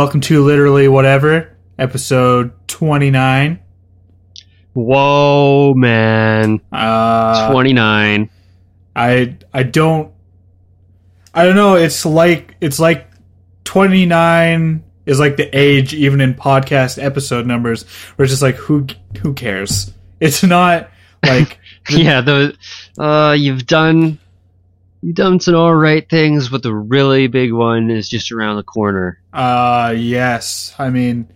Welcome to literally whatever episode twenty nine. Whoa, man. Uh, 29. I I don't I don't know. It's like it's like twenty nine is like the age even in podcast episode numbers where it's just like who who cares? It's not like yeah, the uh you've done you've done some all right things, but the really big one is just around the corner. Uh yes. I mean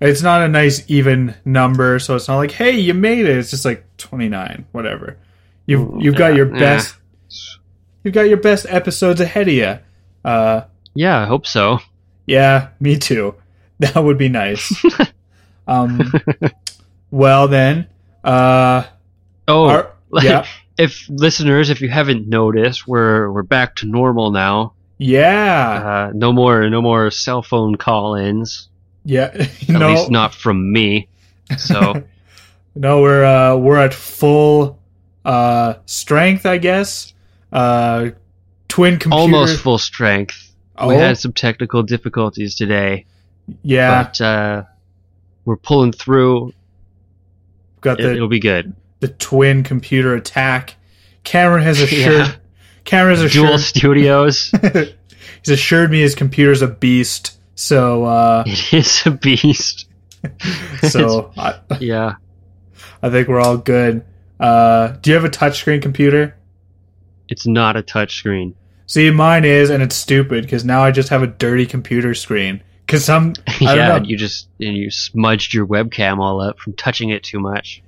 it's not a nice even number, so it's not like hey you made it. It's just like twenty nine, whatever. You've you've got Yeah, your yeah. best you've got your best episodes ahead of you. Uh Yeah, I hope so. Yeah, me too. That would be nice. um, well then, uh, Oh, our- yeah, if listeners, if you haven't noticed, we're we're back to normal now. Yeah, Uh, no more no more cell phone call-ins. yeah. At no, least not from me. So no, we're uh, we're at full uh strength, I guess. Uh, twin computer. almost full strength. Oh, We had some technical difficulties today, yeah. but uh, we're pulling through. got It, the it'll be good. the twin computer attack. Cameron has assured. Yeah. Has Dual assured. studios. he's assured me his computer's a beast. So, uh, it is a beast. so I, Yeah. I think we're all good. Uh, do you have a touchscreen computer? It's not a touchscreen. See, mine is, and it's stupid because now I just have a dirty computer screen. Because some, yeah, don't know, you just and you smudged your webcam all up from touching it too much.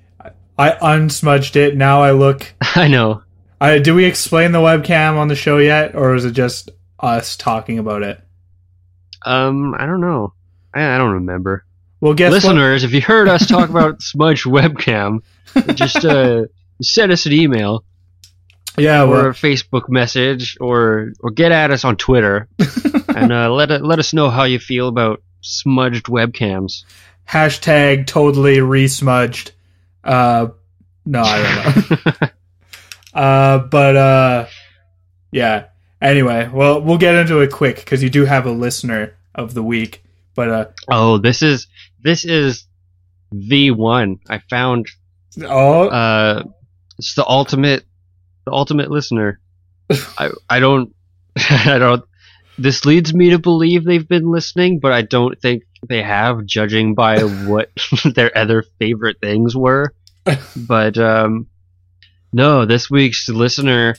I unsmudged it. Now I look. I know. I do we explain the webcam on the show yet, or is it just us talking about it? Um, I don't know. I, I don't remember. Well, guess what? Listeners, if you heard us talk about smudged webcam, just uh, send us an email Yeah, or well, a Facebook message or or get at us on Twitter and uh, let let us know how you feel about smudged webcams. hashtag totally resmudged. Uh, no, I don't know. uh, but uh, yeah. Anyway, well, we'll get into it quick because you do have a listener of the week. But uh, oh, this is this is the one I found. oh, Uh, it's the ultimate the ultimate listener. I I don't I don't. This leads me to believe they've been listening, but I don't think they have, judging by what their other favorite things were. But um, no, this week's listener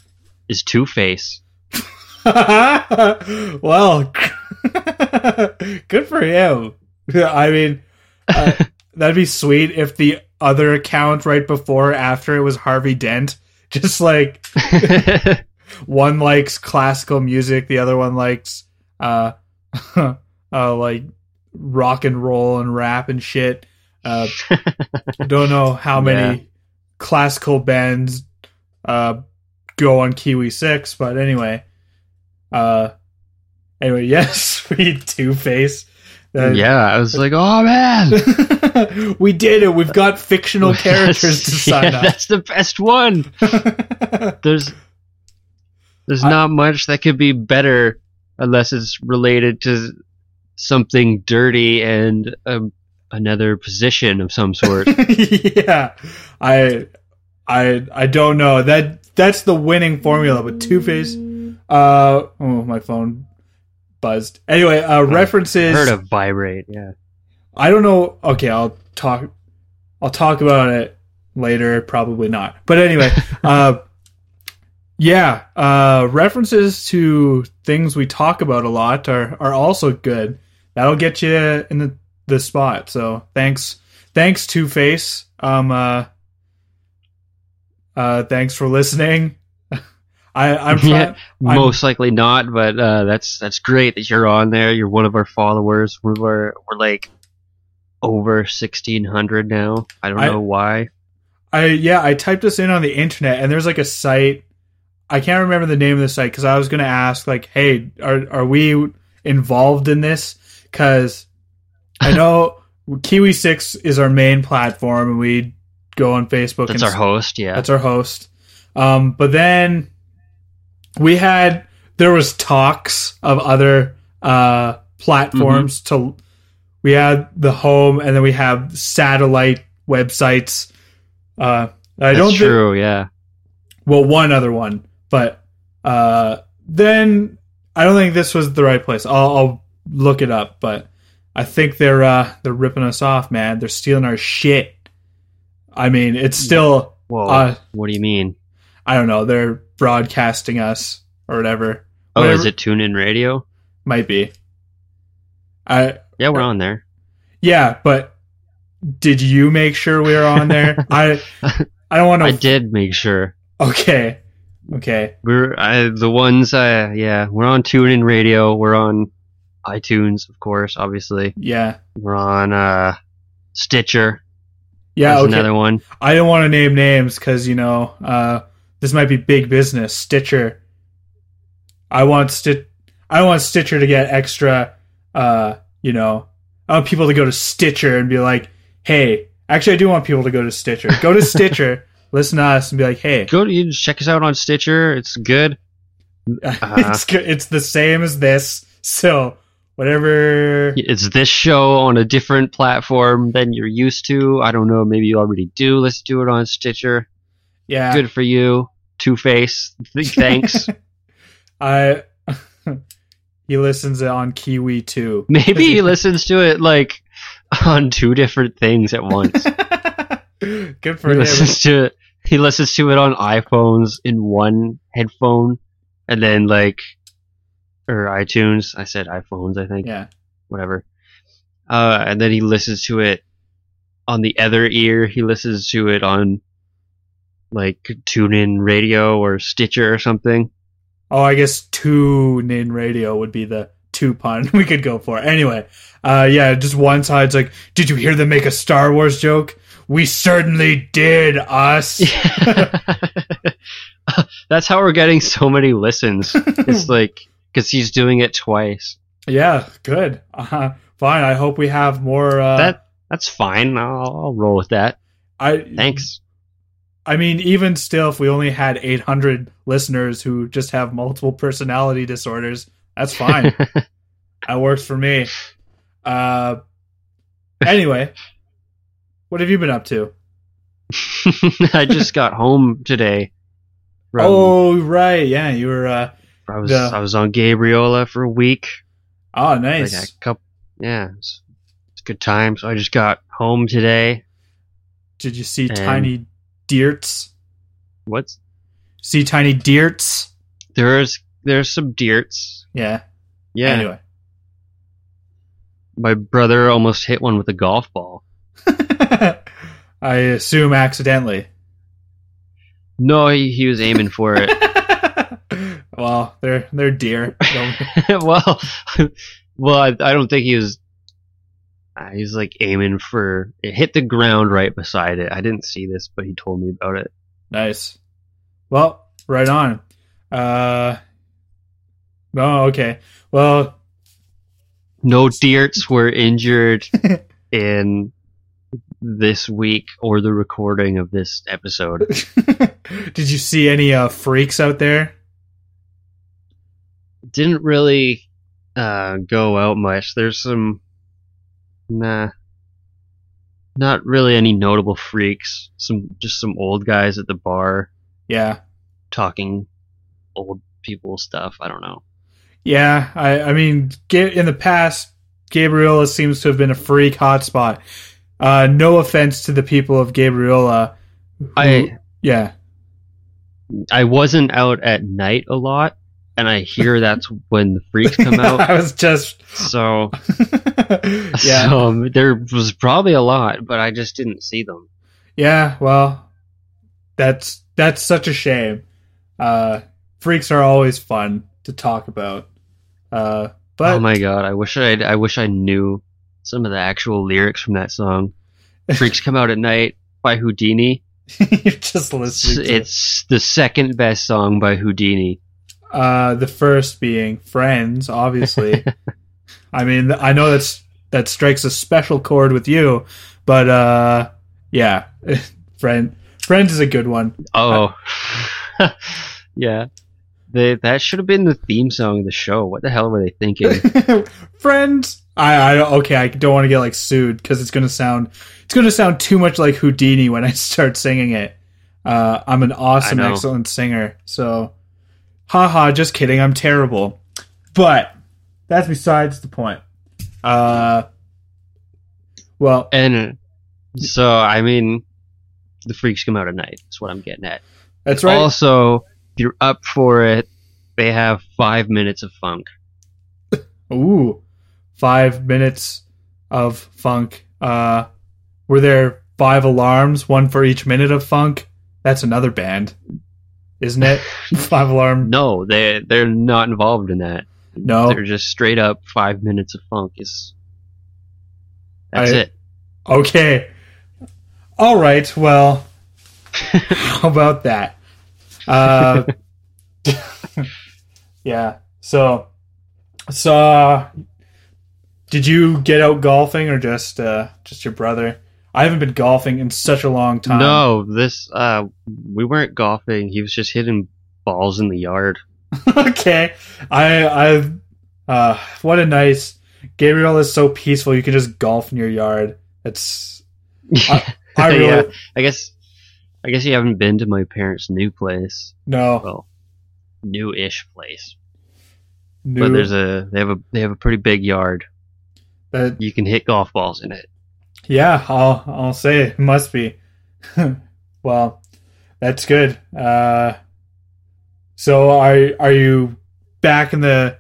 is Two Face. well, good for him. I mean, uh, that'd be sweet if the other account right before or after it was Harvey Dent. Just like one likes classical music, the other one likes uh, uh like rock and roll and rap and shit. Uh, don't know how many Yeah. Classical bands uh go on Kiwi Six, but anyway. Uh anyway, yes, sweet Two Face. yeah, I was like, oh man, we did it. We've got fictional characters to sign yeah, That's the best one. There's there's I- not much that could be better unless it's related to something dirty and um, another position of some sort. yeah, I, I, I don't know. That that's the winning formula. But Two Face, uh, oh, my phone buzzed. Anyway, uh, references. Heard of vibrate? Yeah. I don't know. Okay, I'll talk. I'll talk about it later. Probably not. But anyway, uh, yeah, uh, references to things we talk about a lot are are also good. That'll get you in the the spot. So thanks, thanks Two Face. Um, uh, uh, thanks for listening. I I'm trying. Yeah, I'm- Most likely not, but uh, that's that's great that you're on there. You're one of our followers. We're we're, we're like over sixteen hundred now. I don't I- know why. I yeah, I typed this in on the internet, and there's like a site. I can't remember the name of the site because I was gonna ask like, hey, are are we involved in this? Because I know Kiwi Six is our main platform, and we go on Facebook. That's and our host. Yeah. That's our host. Um, but then we had there was talks of other uh, platforms to we had the home and then we have satellite websites. Uh, I That's don't think true. yeah. well one other one, but uh, then I don't think this was the right place. I'll, I'll look it up, but I think they're uh, they're ripping us off, man. They're stealing our shit. I mean, it's still Whoa. uh, what do you mean? I don't know. They're broadcasting us or whatever. Oh, Whatever- is it TuneIn Radio? Might be. I Yeah, we're on there. yeah, but did you make sure we were on there? I I don't want to. I did make sure. Okay, okay, We're I, the ones. Uh, yeah, we're on TuneIn Radio. We're on iTunes, of course. Obviously, yeah, we're on uh, Stitcher. yeah. Okay, another one. I don't want to name names because you know uh, this might be big business. Stitcher. I want Stitch. I want Stitcher to get extra. Uh, you know, I want people to go to Stitcher and be like, "Hey, actually, I do want people to go to Stitcher. Go to Stitcher, listen to us, and be like, "Hey, Go to you check us out on Stitcher. It's good. it's good. It's the same as this. So whatever. It's this show on a different platform than you're used to. I don't know. Maybe you already do. Let's do it on Stitcher. Yeah, Good for you, Two Face. Thanks. I. he listens on Kiwi too. Maybe he listens to it like on two different things at once. Good for he him. listens to it. He listens to it on iPhones in one headphone, and then like, or iTunes. I said iPhones. I think Yeah. whatever. Uh, and then he listens to it on the other ear. He listens to it on like TuneIn Radio or Stitcher or something. Oh, I guess tune in radio would be the two pun we could go for. Anyway, uh, yeah, just one side's like, did you hear them make a Star Wars joke? We certainly did, us. That's how we're getting so many listens. It's like because he's doing it twice. yeah, good. Uh, fine. I hope we have more. Uh, that that's fine. I'll, I'll roll with that. I Thanks. I mean, even still, if we only had 800 listeners who just have multiple personality disorders, that's fine. that works for me. Uh, anyway, what have you been up to? I just got home today. from- oh, right. Yeah, you were. Uh, I was the- I was on Gabriola for a week. oh, Like nice. a couple, yeah, it's, a good time. So I just got home today. Did you see tiny deerts? What's See tiny deerts? there's there's some deerts. Yeah. Yeah, Anyway. my brother almost hit one with a golf ball. I assume accidentally. No, he, he was aiming for it. well, they're they're deer. Well, well, I, I don't think he was. Uh, he was like aiming for it. Hit the ground right beside it. I didn't see this, but he told me about it. Nice. Well, right on. Uh Oh, okay. Well, No deerts were injured in this week or the recording of this episode. did you see any uh freaks out there? Didn't really uh, go out much. There's some, nah, not really any notable freaks. Some just some old guys at the bar Yeah. talking old people stuff. I don't know. Yeah, I I mean, in the past Gabriola seems to have been a freak hotspot. Uh no offense to the people of Gabriola. who- I yeah. I wasn't out at night a lot, and I hear that's when the freaks come out. I was just So Yeah. So, um, there was probably a lot, but I just didn't see them. Yeah, well, that's that's such a shame. Uh, freaks are always fun to talk about. Uh, but oh my god, I wish I I wish I knew some of the actual lyrics from that song. Freaks come out at night by Whodini. you're just It's, listening. To, it's the second best song by Whodini. Uh, the first being "Friends," obviously. I mean, I know that's that strikes a special chord with you, but uh, yeah, friend, "Friends" is a good one. Oh, yeah. they, that should have been the theme song of the show. What the hell were they thinking? Friends. I, I okay. I don't want to get like sued because it's gonna sound it's gonna sound too much like Whodini when I start singing it. Uh, I'm an awesome, excellent singer. So, haha. Just kidding. I'm terrible. But that's besides the point. Uh, well, and so, I mean, the freaks come out at night. That's what I'm getting at. that's right. Also, if you're up for it, they have five minutes of funk. Ooh, five minutes of funk. Uh, were there five alarms, one for each minute of funk? That's another band, isn't it? five alarm. No, they they're not involved in that. No. They're just straight up five minutes of funk. Is that's I- it. Okay. All right. Well, how about that? Uh, yeah. So, so uh, did you get out golfing or just uh, just your brother? I haven't been golfing in such a long time. No, this uh, we weren't golfing. He was just hitting balls in the yard. okay. I I uh what a nice Gabriel is so peaceful you can just golf in your yard. It's I, I really yeah, I guess. I guess you haven't been to my parents' new place. no Well, new-ish place, new but there's a they have a they have a pretty big yard. that You can hit golf balls in it. Yeah, I'll I'll say it must be. well, that's good. Uh so are are you back in the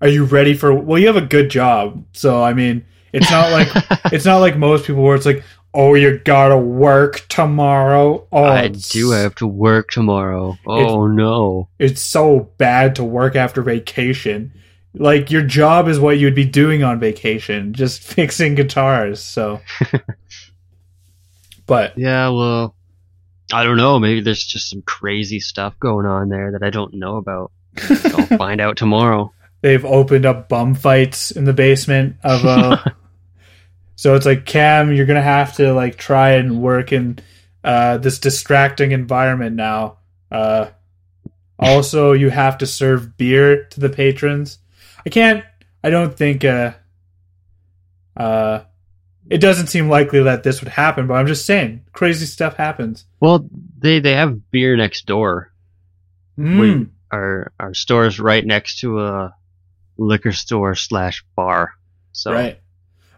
are you ready for well you have a good job. So I mean, it's not like it's not like most people where it's like, oh, you gotta work tomorrow. Oh, I do have to work tomorrow. Oh no. It's so bad to work after vacation. Like your job is what you'd be doing on vacation, just fixing guitars. So, but Yeah, well, I don't know. Maybe there's just some crazy stuff going on there that I don't know about. I'll find out tomorrow. they've opened up bum fights in the basement of a. so it's like Cam, you're gonna have to like try and work in uh, this distracting environment now. Uh, also, you have to serve beer to the patrons. I can't. I don't think. Uh, uh, it doesn't seem likely that this would happen, but I'm just saying, crazy stuff happens. Well, they they have beer next door. Mm. Our our store is right next to a liquor store slash bar. So Right.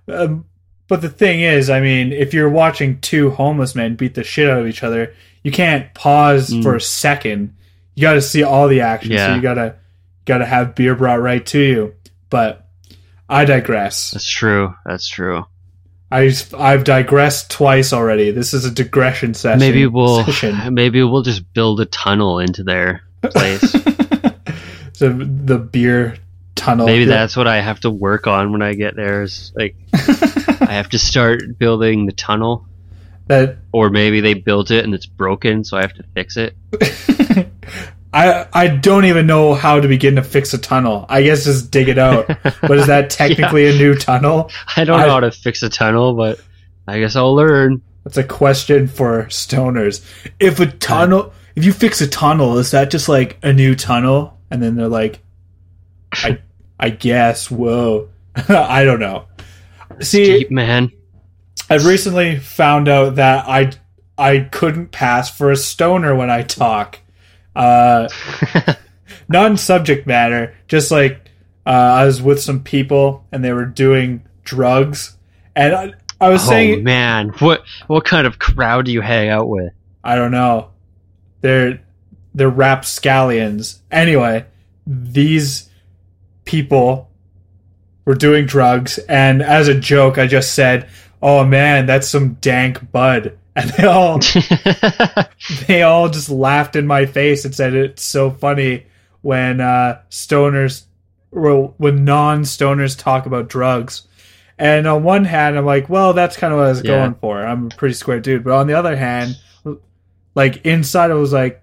Um, but the thing is, I mean, if you're watching two homeless men beat the shit out of each other, you can't pause Mm. for a second. You got to see all the action. So Yeah. you gotta gotta have beer brought right to you. But I digress. that's true. That's true. I I've digressed twice already. This is a digression session. Maybe we'll session. maybe we'll just build a tunnel into their place. so the beer tunnel. maybe that's what I have to work on when I get there. Is like I have to start building the tunnel. that Or maybe they built it and it's broken, so I have to fix it. I I don't even know how to begin to fix a tunnel. I guess just dig it out. But is that technically a new tunnel? I don't I- know how to fix a tunnel, but I guess I'll learn. That's a question for stoners. If a tunnel, if you fix a tunnel, is that just like a new tunnel? And then they're like, I I guess. Whoa, I don't know. See, Deep man. I've recently found out that I I couldn't pass for a stoner when I talk. Uh, non subject matter. Just like uh, I was with some people and they were doing drugs, and I, I was saying oh saying man, what what kind of crowd do you hang out with? I don't know. They're they're rapscallions. Anyway, these people were doing drugs, and as a joke, I just said, "Oh man, that's some dank bud," and they all they all just laughed in my face and said it's so funny when uh, stoners well, when non-stoners talk about drugs. And on one hand, I'm like, well, that's kind of what I was Yeah. going for. I'm a pretty square dude. But on the other hand, like inside, I was like,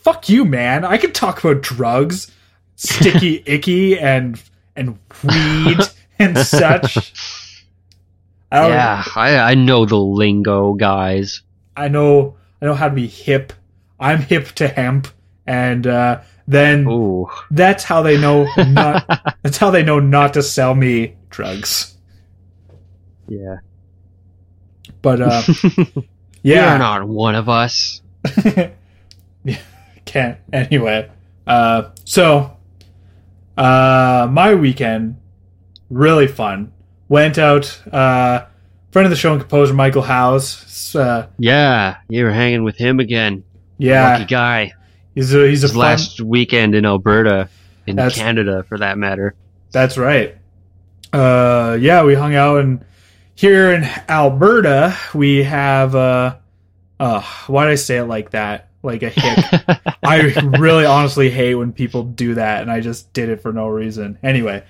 fuck you, man. I can talk about drugs, sticky icky, and and weed and such. I yeah, I I know the lingo, guys. I know I know how to be hip. I'm hip to hemp and uh, then Ooh. that's how they know not. that's how they know not to sell me drugs. yeah. But uh, You're not one of us. Yeah, can't anyway. Uh, so uh, my weekend really fun. Went out. Uh, friend of the show and composer Michael House. Uh, Yeah, you were hanging with him again. yeah, Lucky guy. he's a he's a fun, last weekend in Alberta, in Canada for that matter. That's right. Uh, yeah, we hung out, and here in Alberta, we have. Uh, uh, why did I say it like that? Like a hick. I really honestly hate when people do that, and I just did it for no reason. Anyway,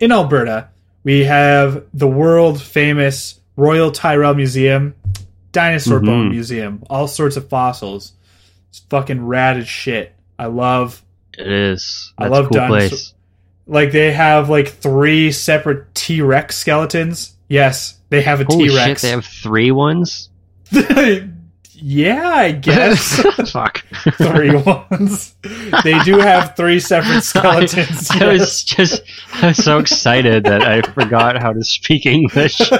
in Alberta, we have the world famous Royal Tyrrell Museum, Dinosaur Mhm. Bone Museum, all sorts of fossils. It's fucking rad as shit. I love it is. I love cool dinosaur- place. like they have like three separate T Rex skeletons. Yes, they have a T Rex. they have three ones? yeah, I guess Fuck. three ones. They do have three separate skeletons. I, I was just I was so excited that I forgot how to speak English.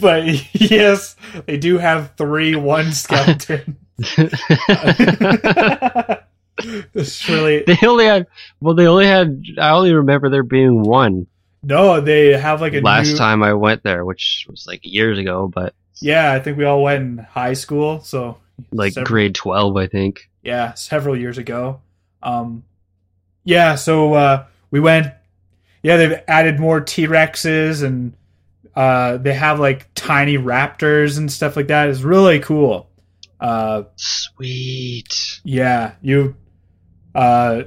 but yes, they do have three one skeleton. it's really they only had well they only had I only remember there being one no. They have like a last new, time I went there, which was like years ago, but Yeah, I think we all went in high school, so like Several- grade twelve, I think. yeah, several years ago. Um, yeah, so uh, we went. Yeah, they've added more T Rexes and uh, they have like tiny raptors and stuff like that. It's really cool. Uh, Sweet. yeah, you. Uh,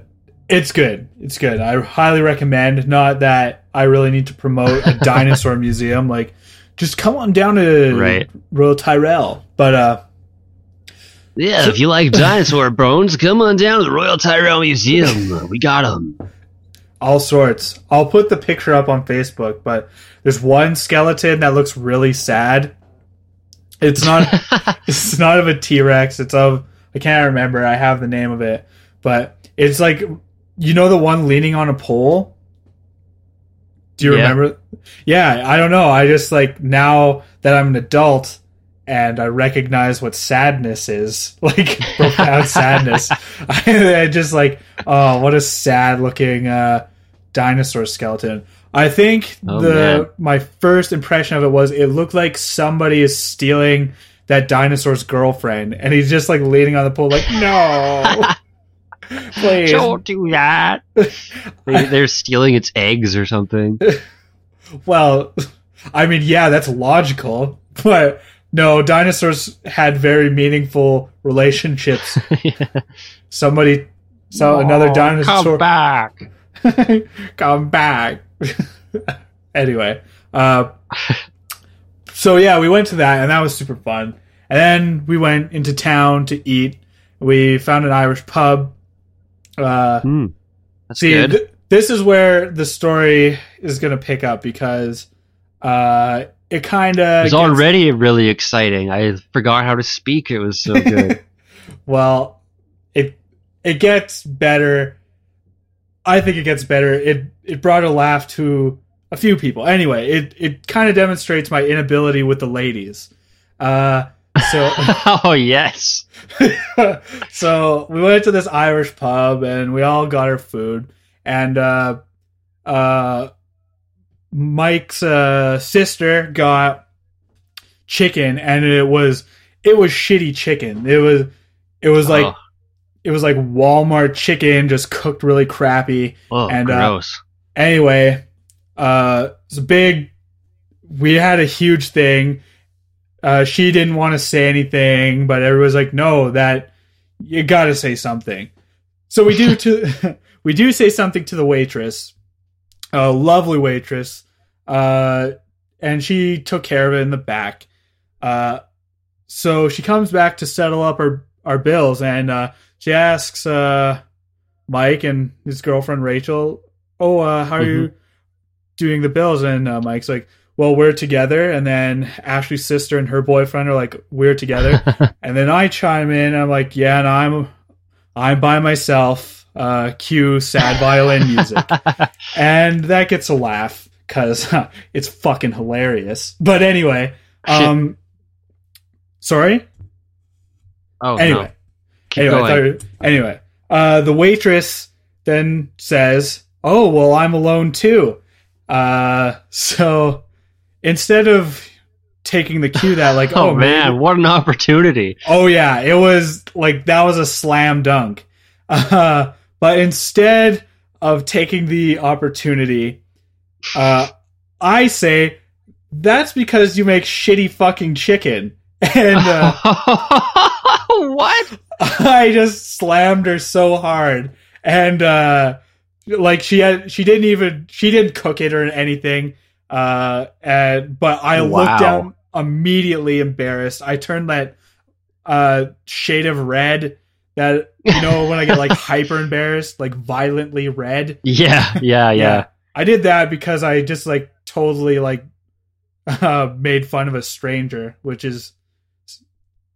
it's good. It's good. I highly recommend. Not that I really need to promote a dinosaur museum. Like, just come on down to Right. Royal Tyrrell. But uh, Yeah, if you like dinosaur bones, come on down to the Royal Tyrrell Museum. We got them. all sorts. I'll put the picture up on Facebook, but there's one skeleton that looks really sad. It's not it's not of a T-Rex, it's of I can't remember. I have the name of it, but it's like you know the one leaning on a pole? Do you Yeah. remember? Yeah, I don't know. I just like now that I'm an adult and I recognize what sadness is, like profound sadness. I, I just like, oh, what a sad looking uh, dinosaur skeleton. I think Oh, the man. my first impression of it was it looked like somebody is stealing that dinosaur's girlfriend, and he's just like leaning on the pole, like, no, please. Don't do that. They, they're stealing its eggs or something. Well, I mean, yeah, that's logical, but no, dinosaurs had very meaningful relationships. Somebody, so another dinosaur Come back. come back. anyway, uh, so yeah, we went to that, and that was super fun. And then we went into town to eat. We found an Irish pub. Uh, Hmm. That's See, good. th- this is where the story is going to pick up because uh, it kind of was already really exciting. I forgot how to speak. It was so good. well, it it gets better. I think it gets better. It it brought a laugh to a few people. Anyway, it it kind of demonstrates my inability with the ladies. Uh, so oh yes. so we went to this Irish pub and we all got our food and uh uh Mike's uh sister got chicken and it was it was shitty chicken. It was it was like oh, it was like Walmart chicken just cooked really crappy. oh, and, uh, gross. Anyway, uh it's a big we had a huge thing. Uh she didn't want to say anything, but everyone's like, no, that you gotta say something. So we do to we do say something to the waitress. A lovely waitress. Uh and she took care of it in the back. Uh so she comes back to settle up our our bills and uh she asks uh Mike and his girlfriend Rachel, "Oh, uh how are you doing the bills?" And uh, Mike's like, well, we're together. And then Ashley's sister and her boyfriend are like, we're together. and then I chime in. I'm like, yeah, and I'm, I'm by myself. Uh, cue sad violin music. and that gets a laugh because it's fucking hilarious. But anyway, um, sorry. Oh, Anyway, no. Anyway, going. thought you- anyway, uh, the waitress then says, "Oh well, I'm alone too." Uh, so instead of taking the cue that like, oh, oh, man, maybe- what an opportunity. oh yeah, it was like that was a slam dunk. Uh, but instead of taking the opportunity, uh, I say that's because you make shitty fucking chicken. And uh, what? I just slammed her so hard, and uh, like she had, she didn't even, she didn't cook it or anything. Uh, and but I Wow. looked down immediately embarrassed. I turned that uh shade of red that you know when I get like hyper embarrassed, like violently red. Yeah, yeah, yeah. I did that because I just like totally like uh, made fun of a stranger, which is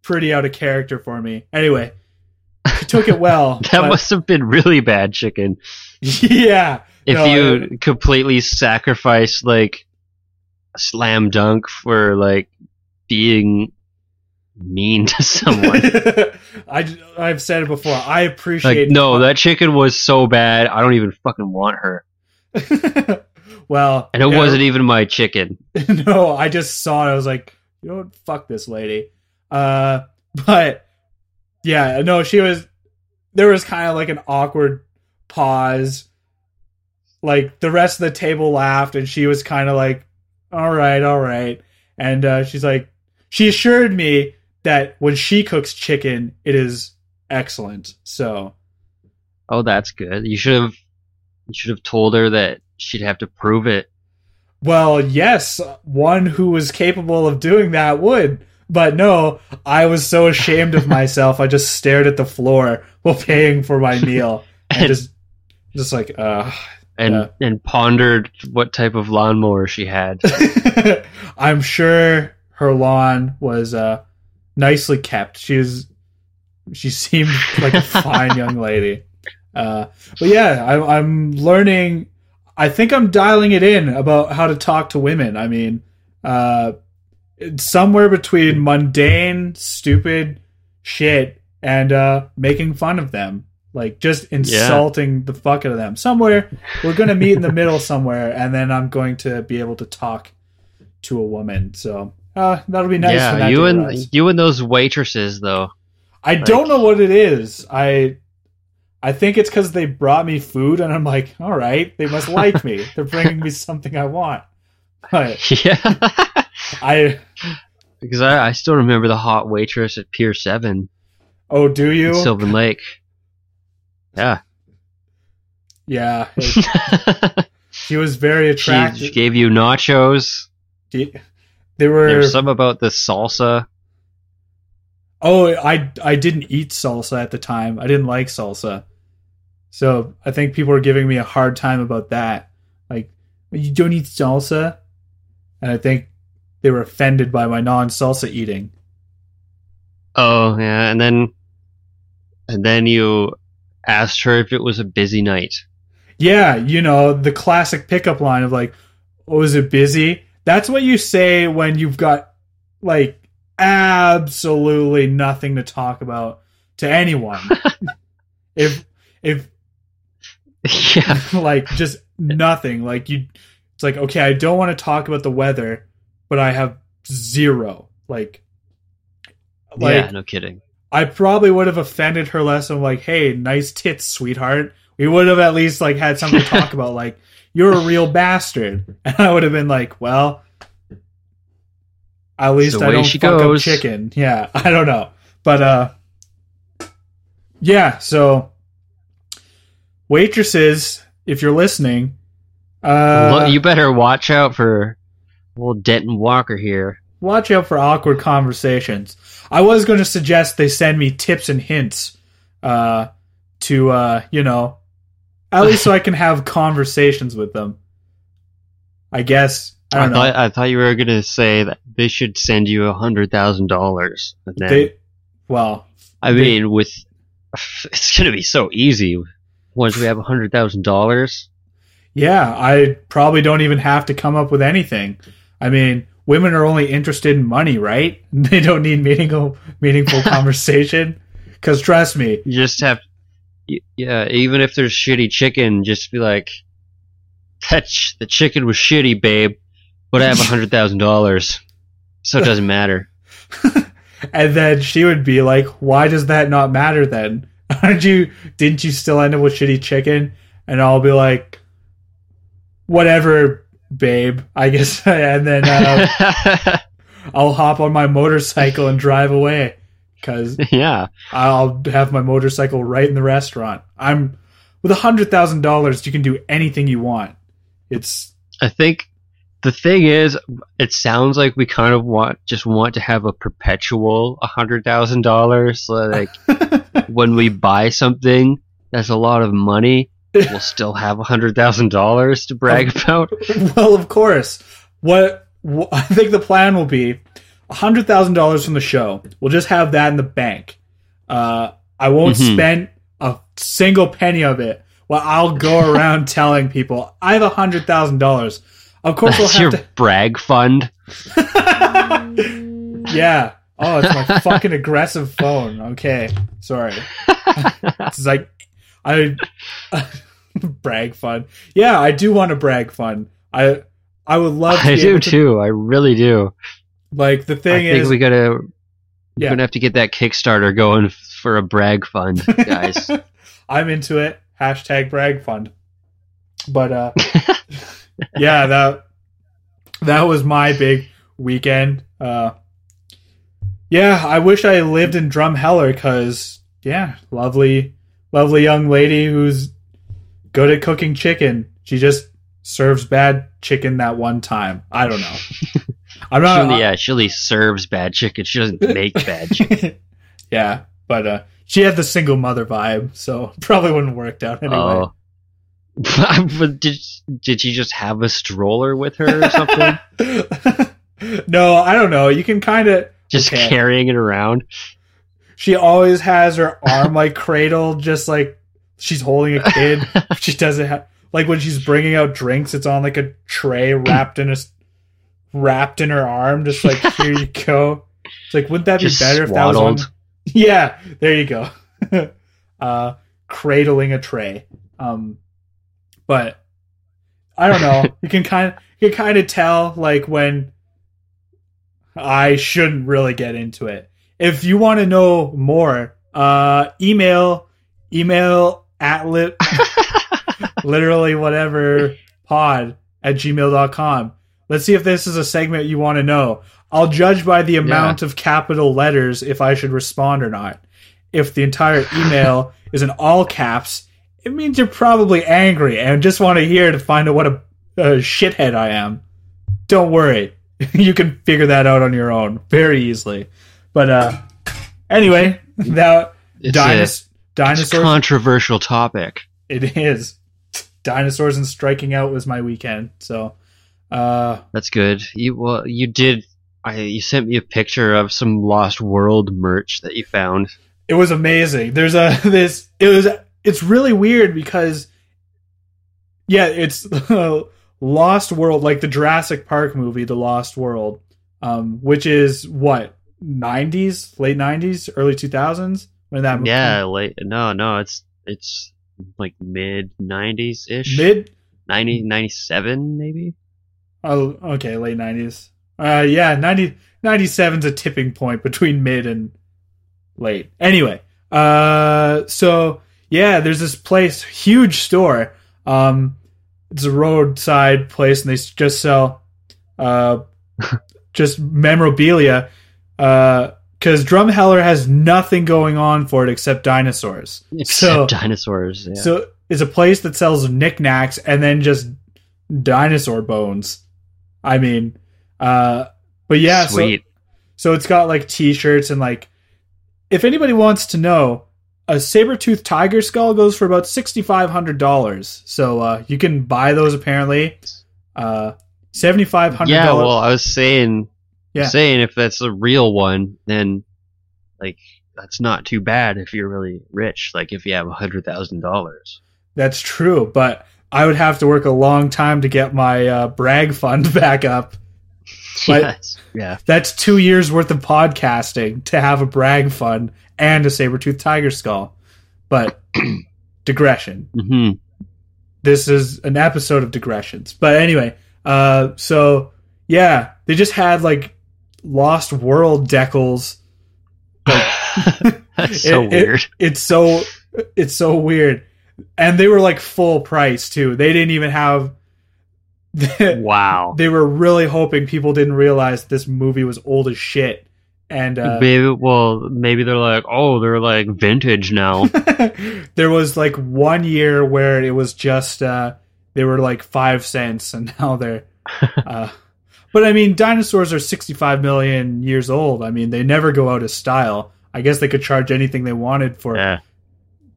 pretty out of character for me. Anyway, I took it well. That but- must have been really bad chicken. yeah. If No, you completely sacrifice like slam dunk for like being mean to someone. I I've said it before. I like, appreciate no, that chicken was so bad. I don't even fucking want her. well, And it yeah, wasn't even my chicken. no, I just saw it. I was like, you know what? Fuck this lady. Uh, but yeah, no, she was. There was kind of like an awkward pause. Like the rest of the table laughed, and she was kind of like, "All right, all right." And uh, she's like, she assured me that when she cooks chicken, it is excellent. So Oh, that's good. You should have you should have told her that she'd have to prove it. Well, yes, one who was capable of doing that would. But no, I was so ashamed of myself. I just stared at the floor while paying for my meal and just, just like, uh, and Yeah. and pondered what type of lawnmower she had. I'm sure her lawn was uh, nicely kept. She was, she seemed like a fine young lady. Uh, but yeah, I'm, I'm learning. I think I'm dialing it in about how to talk to women. I mean, uh, it's somewhere between mundane, stupid shit and uh, making fun of them. Like just insulting the fuck out of them. Somewhere we're gonna meet in the middle somewhere, and then I'm going to be able to talk to a woman. So uh, that'll be nice. yeah, that you and arrives. you and those waitresses though. I don't know what it is. I I think it's because they brought me food, and I'm like, all right, they must like me. They're bringing me something I want. But Yeah. I because I, I still remember the hot waitress at Pier Seven oh, do you? Sylvan Lake. Yeah. yeah, it- she was very attractive. she gave you nachos. They were There's some about the salsa. Oh, I I didn't eat salsa at the time. I didn't like salsa. So I think people were giving me a hard time about that. Like, you don't eat salsa? And I think they were offended by my non salsa eating. Oh yeah, and then and then you asked her if it was a busy night. Yeah, you know, the classic pickup line of like, oh, is it busy? That's what you say when you've got like absolutely nothing to talk about to anyone. if if yeah. like just nothing. Like you, it's like okay, I don't want to talk about the weather, but I have zero. Like, like yeah, no kidding. I probably would have offended her less. I'm like, hey, nice tits, sweetheart. We would have at least like had something to talk about. Like, you're a real bastard, and I would have been like, well, at least I don't she fuck goes. up chicken. Yeah, I don't know, but uh, yeah. So waitresses, if you're listening, uh, you better watch out for old Denton Walker here. Watch out for awkward conversations. I was going to suggest they send me tips and hints uh, to, uh, you know, at least so I can have conversations with them. I guess I I, don't know. thought I thought you were gonna say that they should send you a hundred thousand dollars. They, well, I they- mean, with it's gonna be so easy once we have a hundred thousand dollars. yeah, I probably don't even have to come up with anything. I mean, women are only interested in money, right? They don't need meaningful, meaningful conversation. Because trust me, You just have, y- yeah. Even if there's shitty chicken, just be like, that ch- the chicken was shitty, babe, but I have a hundred thousand dollars, so it doesn't matter. and then she would be like, "Why does that not matter? Then aren't you? Didn't you still end up with shitty chicken?" And I'll be like, "Whatever, babe. I guess." And then uh, I'll hop on my motorcycle and drive away because yeah, I'll have my motorcycle right in the restaurant. I'm with a hundred thousand dollars, you can do anything you want. It's I think the thing is, it sounds like we kind of want just want to have a perpetual a hundred thousand dollars. Like when we buy something that's a lot of money, we'll still have a hundred thousand dollars to brag about. well, of course. What, wh- I think the plan will be hundred thousand dollars from the show. We'll just have that in the bank. Uh, I won't Mhm. spend a single penny of it. Well, I'll go around telling people I have hundred thousand dollars. Of course, we'll That's your have brag fund. yeah. Oh, it's my fucking aggressive phone. Okay, sorry. it's like I brag fun. Yeah, I do want to brag fun. I I would love. To I do to- too. I really do. Like the thing I thing think is, we gotta. Yeah. We're gonna have to get that Kickstarter going for a brag fund, guys. I'm into it. Hashtag brag fund. But uh, yeah, that that was my big weekend. Uh, yeah, I wish I lived in Drumheller because yeah, lovely, lovely young lady who's good at cooking chicken. She just serves bad chicken that one time. I don't know. I'm not. yeah, she only serves bad chicken. She doesn't make bad chicken. yeah, but uh, she had the single mother vibe, so probably wouldn't worked out anyway. Oh. did did she just have a stroller with her or something? no, I don't know. You can kind of. just Okay. carrying it around. She always has her arm like cradled, just like she's holding a kid. she doesn't have like when she's bringing out drinks. It's on like a tray wrapped in a wrapped in her arm. Just like here you go. It's like wouldn't that Just be better if that was on? Yeah, there you go. uh, cradling a tray. Um, but I don't know. you can kind of you can kind of tell like when I shouldn't really get into it. If you want to know more, uh, email email at lit literally whatever pod at gmail.com. Let's see if this is a segment you want to know. I'll judge by the amount of capital letters if I should respond or not. If the entire email is in all caps, it means you're probably angry and just want to hear to find out what a, a shithead I am. Don't worry. you can figure that out on your own very easily. But uh anyway, that dinos- dinosaurs controversial topic. it is. Dinosaurs and striking out was my weekend. So uh That's good. You well, you did. I you sent me a picture of some Lost World merch that you found. it was amazing. There's a this it was it's really weird because yeah, it's Lost World like the Jurassic Park movie, The Lost World, um which is what 90s, late 90s, early 2000s when that movie Yeah, late. No, no, it's it's like mid '90s ish. mid 90, 97 maybe. Oh, okay, late nineties. Uh, yeah, 90, 97's a tipping point between mid and late. Anyway, uh, so yeah, there's this place, huge store. Um, it's a roadside place, and they just sell, uh, just memorabilia. Uh, because Drumheller has nothing going on for it except dinosaurs. Except So- dinosaurs. Yeah. So it's a place that sells knickknacks and then just dinosaur bones. I mean, uh, but yeah, so, sweet. so it's got like t-shirts and like, if anybody wants to know, a saber-toothed tiger skull goes for about sixty-five hundred dollars. So uh, you can buy those apparently. Uh, seventy five hundred Yeah, well, I was saying, Yeah. saying if that's a real one, then like that's not too bad if you're really rich. Like if you have a hundred thousand dollars. That's true, but I would have to work a long time to get my uh, brag fund back up. But- Yes. Yeah. That's two years worth of podcasting to have a brag fund and a saber tooth tiger skull. But digression. hmm This is an episode of digressions. But anyway, uh, so yeah, they just had like Lost World decals. that's so It- it- weird. It's so it's so weird, and they were like full price too. They didn't even have. wow. they were really hoping people didn't realize this movie was old as shit. And uh, maybe well, maybe they're like, oh, they're like vintage now. there was like one year where it was just uh, they were like five cents, and now they're. Uh, but I mean, dinosaurs are sixty-five million years old. I mean, they never go out of style. I guess they could charge anything they wanted for yeah.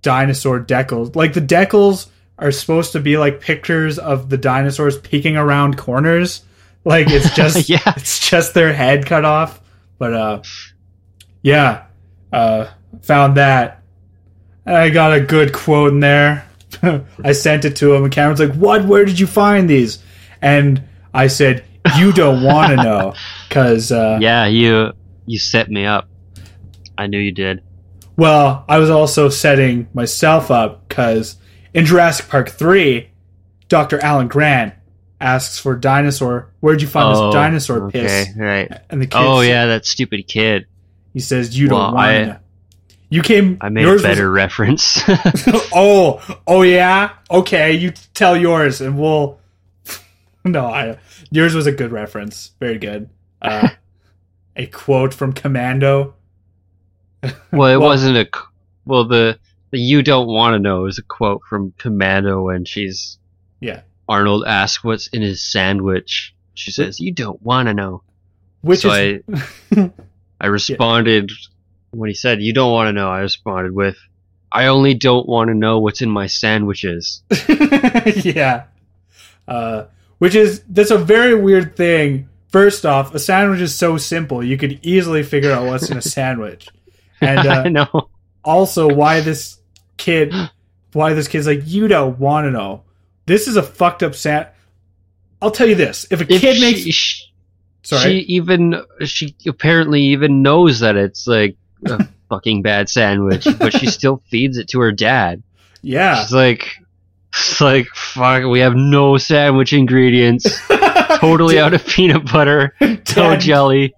dinosaur decals. Like the decals are supposed to be like pictures of the dinosaurs peeking around corners. Like it's just yeah. it's just their head cut off. But uh yeah. Uh found that. I got a good quote in there. I sent it to him and Cameron's like, What? Where did you find these? And I said, You don't wanna know. Cause uh Yeah, you you set me up. I knew you did. Well, I was also setting myself up because in Jurassic Park 3, Dr. Alan Grant asks for dinosaur. Where'd you find oh, this dinosaur okay, piss? right. And the kid, Oh yeah, that stupid kid. he says, "You don't want to." You came. I made a better reference. Oh, oh yeah. Okay, you tell yours, and we'll. no, I. Yours was a good reference. Very good. Uh, a quote from Commando. well, it Well- wasn't a. Well, the the you don't want to know is a quote from Commando when she's Yeah, Arnold asks what's in his sandwich. She says, "You don't want to know." which so is. I I responded when he said, "You don't want to know." I responded with, "I only don't want to know what's in my sandwiches." yeah. Uh, which is that's a very weird thing. First off, a sandwich is so simple; you could easily figure out what's in a sandwich. And I uh, know. also, why this kid, why this kid's like, you don't want to know. This is a fucked up sand. I'll tell you this: if a If kid she, makes, she, sorry, she even she apparently even knows that it's like a fucking bad sandwich, but she still feeds it to her dad. yeah, She's like, it's like fuck. We have no sandwich ingredients. Totally out of peanut butter, no jelly,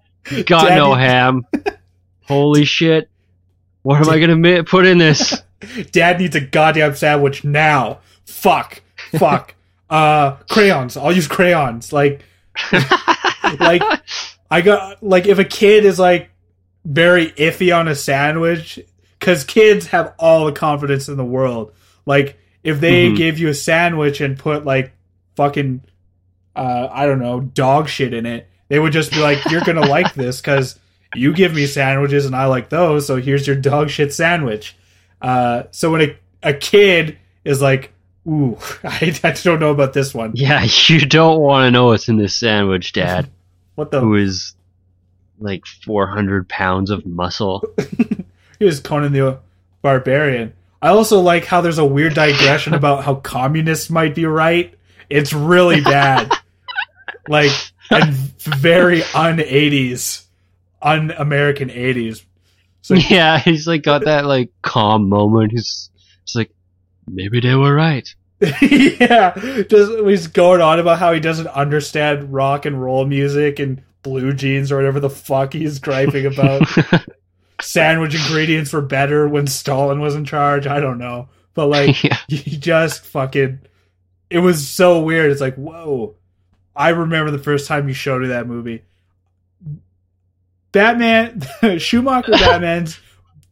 got Dad- no ham. Holy shit! What am I gonna mi- put in this? Dad needs a goddamn sandwich now. Fuck, fuck. uh, crayons. I'll use crayons. Like, like I got like if a kid is like very iffy on a sandwich, because kids have all the confidence in the world. Like if they Mhm. gave you a sandwich and put like fucking uh, I don't know dog shit in it, they would just be like, "You're gonna like this because you give me sandwiches and I like those. So here's your dog shit sandwich." Uh, so when a a kid is like, "Ooh, I, I don't know about this one. yeah, you don't want to know what's in this sandwich, Dad. What the Who is like 400 pounds of muscle? He was Conan the Barbarian. I also like how there's a weird digression about how communists might be right. It's really bad. like, and very un 80s, un American 80s. So, yeah, he's like got that like calm moment. He's, he's like, maybe they were right. yeah, just he's going on about how he doesn't understand rock and roll music and blue jeans or whatever the fuck he's griping about. Sandwich ingredients were better when Stalin was in charge. I don't know, but like. yeah. he just fucking it was so weird it's like whoa i remember the first time you showed me that movie batman schumacher batman's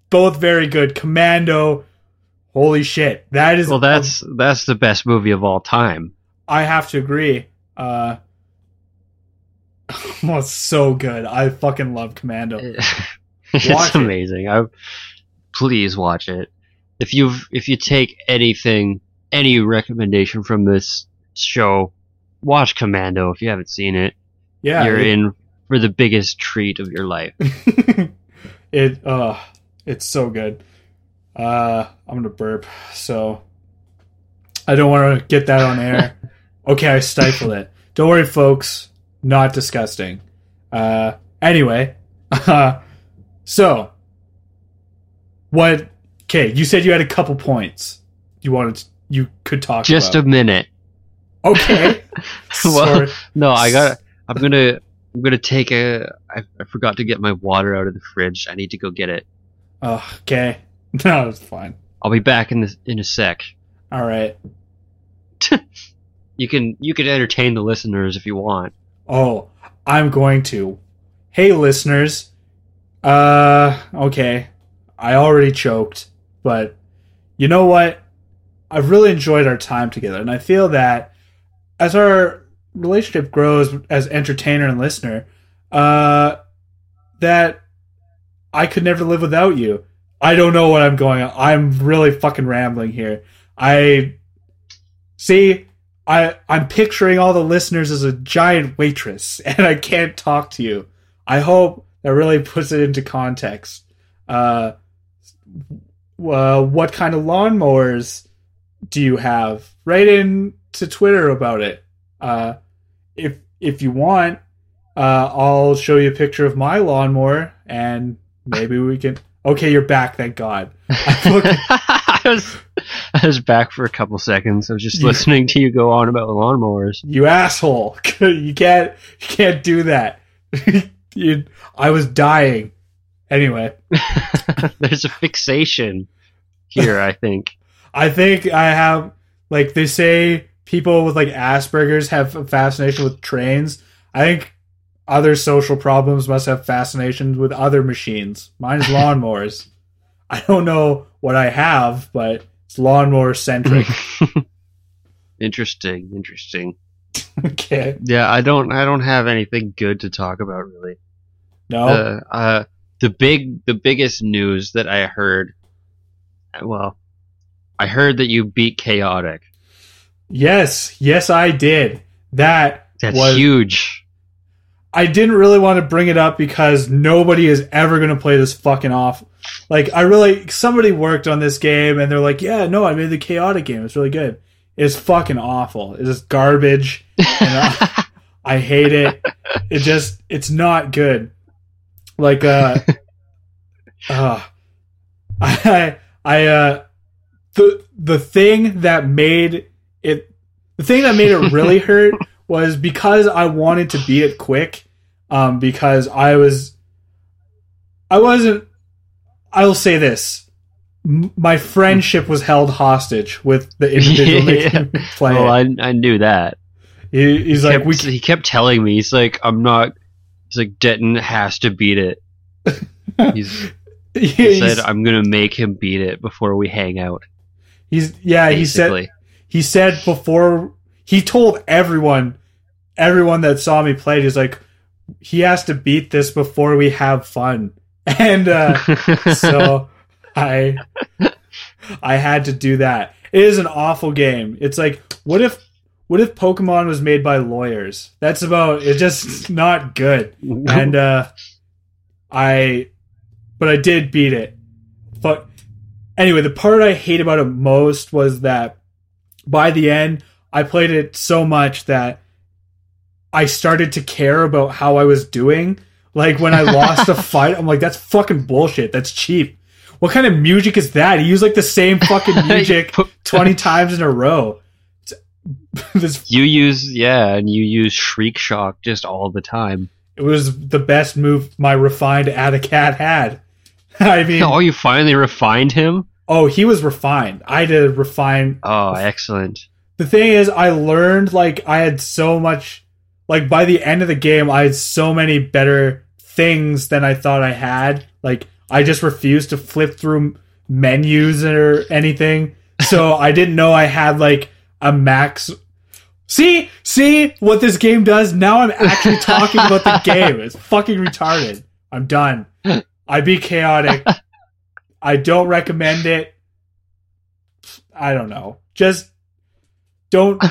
both very good commando holy shit that is Well, that's that's the best movie of all time. i have to agree uh well, it's so good i fucking love commando it's Watch it. amazing. I please watch it. If you if you take anything, any recommendation from this show, watch Commando if you haven't seen it. Yeah, You're it- in for the biggest treat of your life. it uh it's so good. Uh I'm gonna burp, so I don't want to get that on air. okay, I stifled it. Don't worry, folks. Not disgusting. Uh anyway. So what okay, you said you had a couple points. You wanted to, you could talk Just about. a minute. Okay. Well, Sorry. No, I got. I'm gonna. I'm gonna take a. I, I forgot to get my water out of the fridge. I need to go get it. Okay. No, it's fine. I'll be back in the, in a sec. All right. You can you can entertain the listeners if you want. Oh, I'm going to. Hey, listeners. Uh, okay. I already choked, but you know what? I've really enjoyed our time together, and I feel that as our relationship grows as entertainer and listener, uh, that I could never live without you. I don't know what I'm going on. I'm really fucking rambling here. I see. I I'm picturing all the listeners as a giant waitress, and I can't talk to you. I hope that really puts it into context. Uh, uh, what kind of lawnmowers do you have? Write in to Twitter about it. Uh, if if you want, uh, I'll show you a picture of my lawnmower, and maybe we can. Okay, you're back. Thank God. I was I was back for a couple seconds. I was just listening to you go on about lawnmowers. You asshole! you can't you can't do that. You, I was dying. Anyway, There's a fixation here. I think. I think I have like they say people with like Asperger's have a fascination with trains. I think other social problems must have fascinations with other machines. Mine's lawnmowers. I don't know what I have, but it's lawnmower centric. interesting. Interesting. okay. Yeah, I don't. I don't have anything good to talk about really. No. the uh, the big the biggest news that I heard. Well, I heard that you beat chaotic. yes, yes I did. That That's was huge. I didn't really want to bring it up because nobody is ever going to play this fucking off. Like, I really, somebody worked on this game and they're like, yeah, no, I made the chaotic game. It's really good. It's fucking awful. It's just garbage. I, I hate it. It just, it's not good. Like, uh, uh, I, I, uh, the, the thing that made it, the thing that made it really hurt was because I wanted to beat it quick. Um, because I was, I wasn't. I'll say this: my friendship was held hostage with the individual me play. well. I I knew that. He- he's he like, kept, we. he kept telling me. He's like, I'm not. He's like, Denton has to beat it. He's, he He's, said, I'm gonna make him beat it before we hang out. he's yeah. He said he said before he told everyone, everyone that saw me play, he's like, he has to beat this before we have fun, and. uh so I I had to do that. It is an awful game. It's like what if what if Pokemon was made by lawyers? That's about it's just not good. And uh I but I did beat it. But anyway, the part I hate about it most was that by the end I played it so much that I started to care about how I was doing. Like when I lost a fight, I'm like, that's fucking bullshit. That's cheap. What kind of music is that? He used like the same fucking music 20 times in a row. This you use yeah, and you use Shriek Shock just all the time. it was the best move my refined Adacat had. I mean, Oh, you finally refined him. oh, he was refined. I had to refine Oh, excellent. the thing is i learned like i had so much like by the end of the game i had so many better things than i thought i had like i just refused to flip through menus or anything. So i didn't know i had like a max. See see what this game does? Now i'm actually talking about the game. It's fucking retarded. I'm done. I'd be chaotic. I don't recommend it. I don't know. Just don't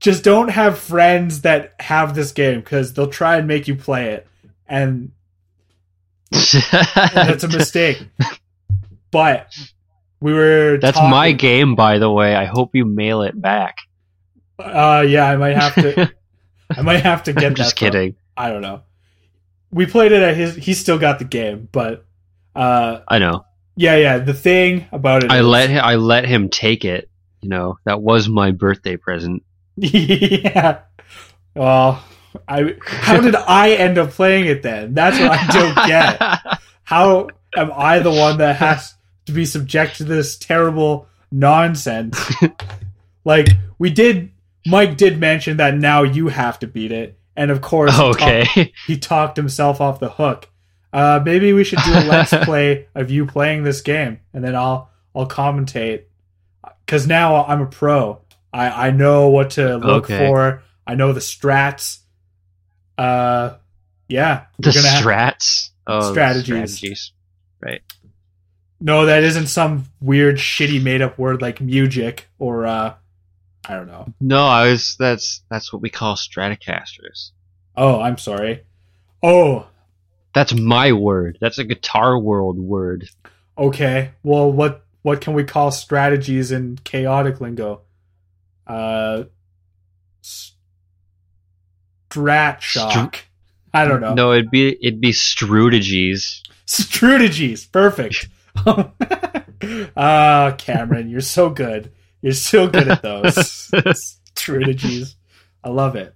just don't have friends that have this game because they'll try and make you play it, and that's a mistake. But we were. That's talking- my game, by the way. I hope you mail it back. Uh, yeah, I might have to. I might have to get. I'm just that from- kidding. I don't know. We played it at his. He still got the game, but uh, I know. yeah, yeah. The thing about it, I is- let him, I let him take it. You know that was my birthday present. yeah. Well, I. How did I end up playing it then? That's what I don't get. How am I the one that has to be subject to this terrible nonsense? like we did. Mike did mention that now you have to beat it, and of course, he talked- okay. he talked himself off the hook. Uh, maybe we should do a let's play of you playing this game, and then I'll I'll commentate. Because now I'm a pro. I I know what to look Okay. for. I know the strats. Uh, yeah, the strats. Oh, the Strategies. right? no, that isn't some weird, shitty, made up word like music or uh, I don't know. No, I was. That's that's what we call Stratocasters. Oh, I'm sorry. Oh, That's my word. That's a Guitar World word. Okay. Well, what what can we call strategies in chaotic lingo? Uh, strat shock. I don't know. No, it'd be it'd be strategies. Strategies. Perfect. Ah, Cameron, you're so good. You're so good at those strategies. I love it.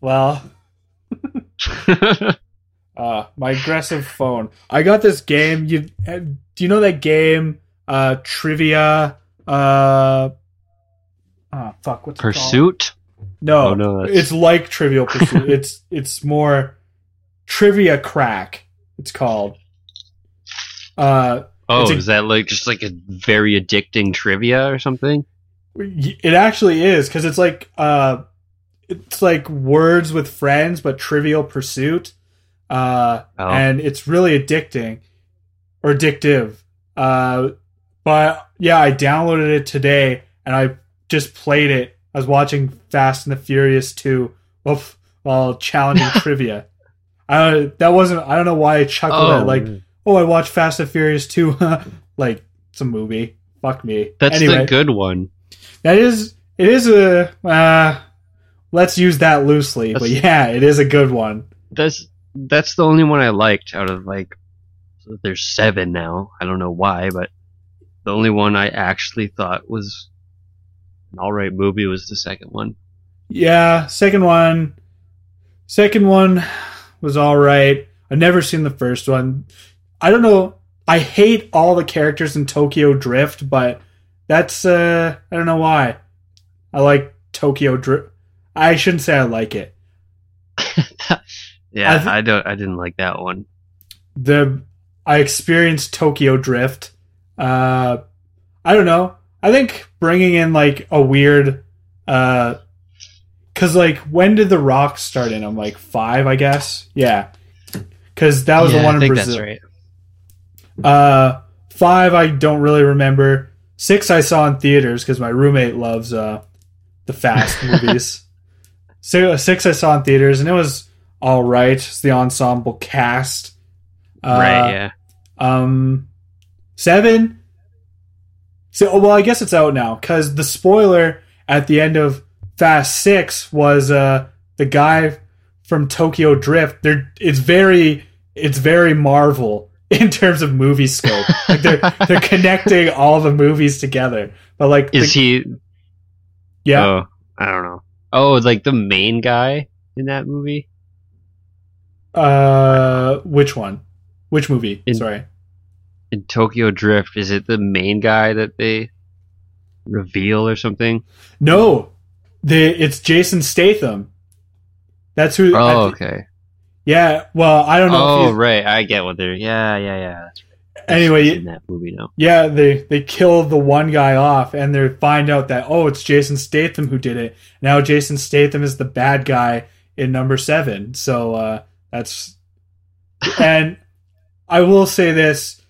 well, Uh, my aggressive phone. I got this game. You uh, do you know that game? Uh, trivia. Uh, oh fuck. What's? Pursuit. No, Oh, no, that's- it's like Trivial Pursuit. it's it's more trivia crack. It's called. Uh, Oh, a- is that like just like a very addicting trivia or something? it actually is because it's like uh, it's like words with friends, but Trivial Pursuit. Uh, Oh. and it's really addicting or addictive. Uh, but yeah, I downloaded it today and I just played it. I was watching Fast and the Furious 2 while, while challenging trivia. I that wasn't. I don't know why I chuckled at like, oh, I watched Fast and Furious 2. like it's a movie. Fuck me. that's anyway, the good one. that is. It is a. Uh, let's use that loosely, but yeah, it is a good one. That's that's the only one I liked out of like. There's seven now. I don't know why, but the only one I actually thought was an alright movie was the second one. Yeah, second one. Second one was all right. I've never seen the first one. I don't know. I hate all the characters in Tokyo Drift, but that's uh I don't know why. I like Tokyo Drift. I shouldn't say I like it. yeah, I I, don't. I didn't like that one. The I experienced Tokyo Drift. Uh I don't know. I think bringing in like a weird uh cuz like when did the rock start in? I'm like 5, I guess. Yeah. Cuz that was Yeah, the one I in Brazil. that's right. Uh, five, I don't really remember. Six, I saw in theaters because my roommate loves uh, the Fast movies. So, six, I saw in theaters, and it was all right. It's the ensemble cast. Uh, right. Yeah. Um, seven. So, oh, well, I guess it's out now because the spoiler at the end of Fast Six was uh the guy from Tokyo Drift. They're it's very it's very Marvel in terms of movie scope. Like they're they're connecting all the movies together. But like Is the- he? yeah. Oh, I don't know. Oh, like the main guy in that movie. Uh, which one? Which movie? In- Sorry. In Tokyo Drift, is it the main guy that they reveal or something? No, the it's Jason Statham. That's who. Oh, okay. yeah. Well, I don't know. Oh, right. I get what they're. Yeah, yeah, yeah. That's right. Anyway, in that movie now. Yeah, they they kill the one guy off, and they find out that oh, it's Jason Statham who did it. Now Jason Statham is the bad guy in number seven. So uh, that's and I will say this: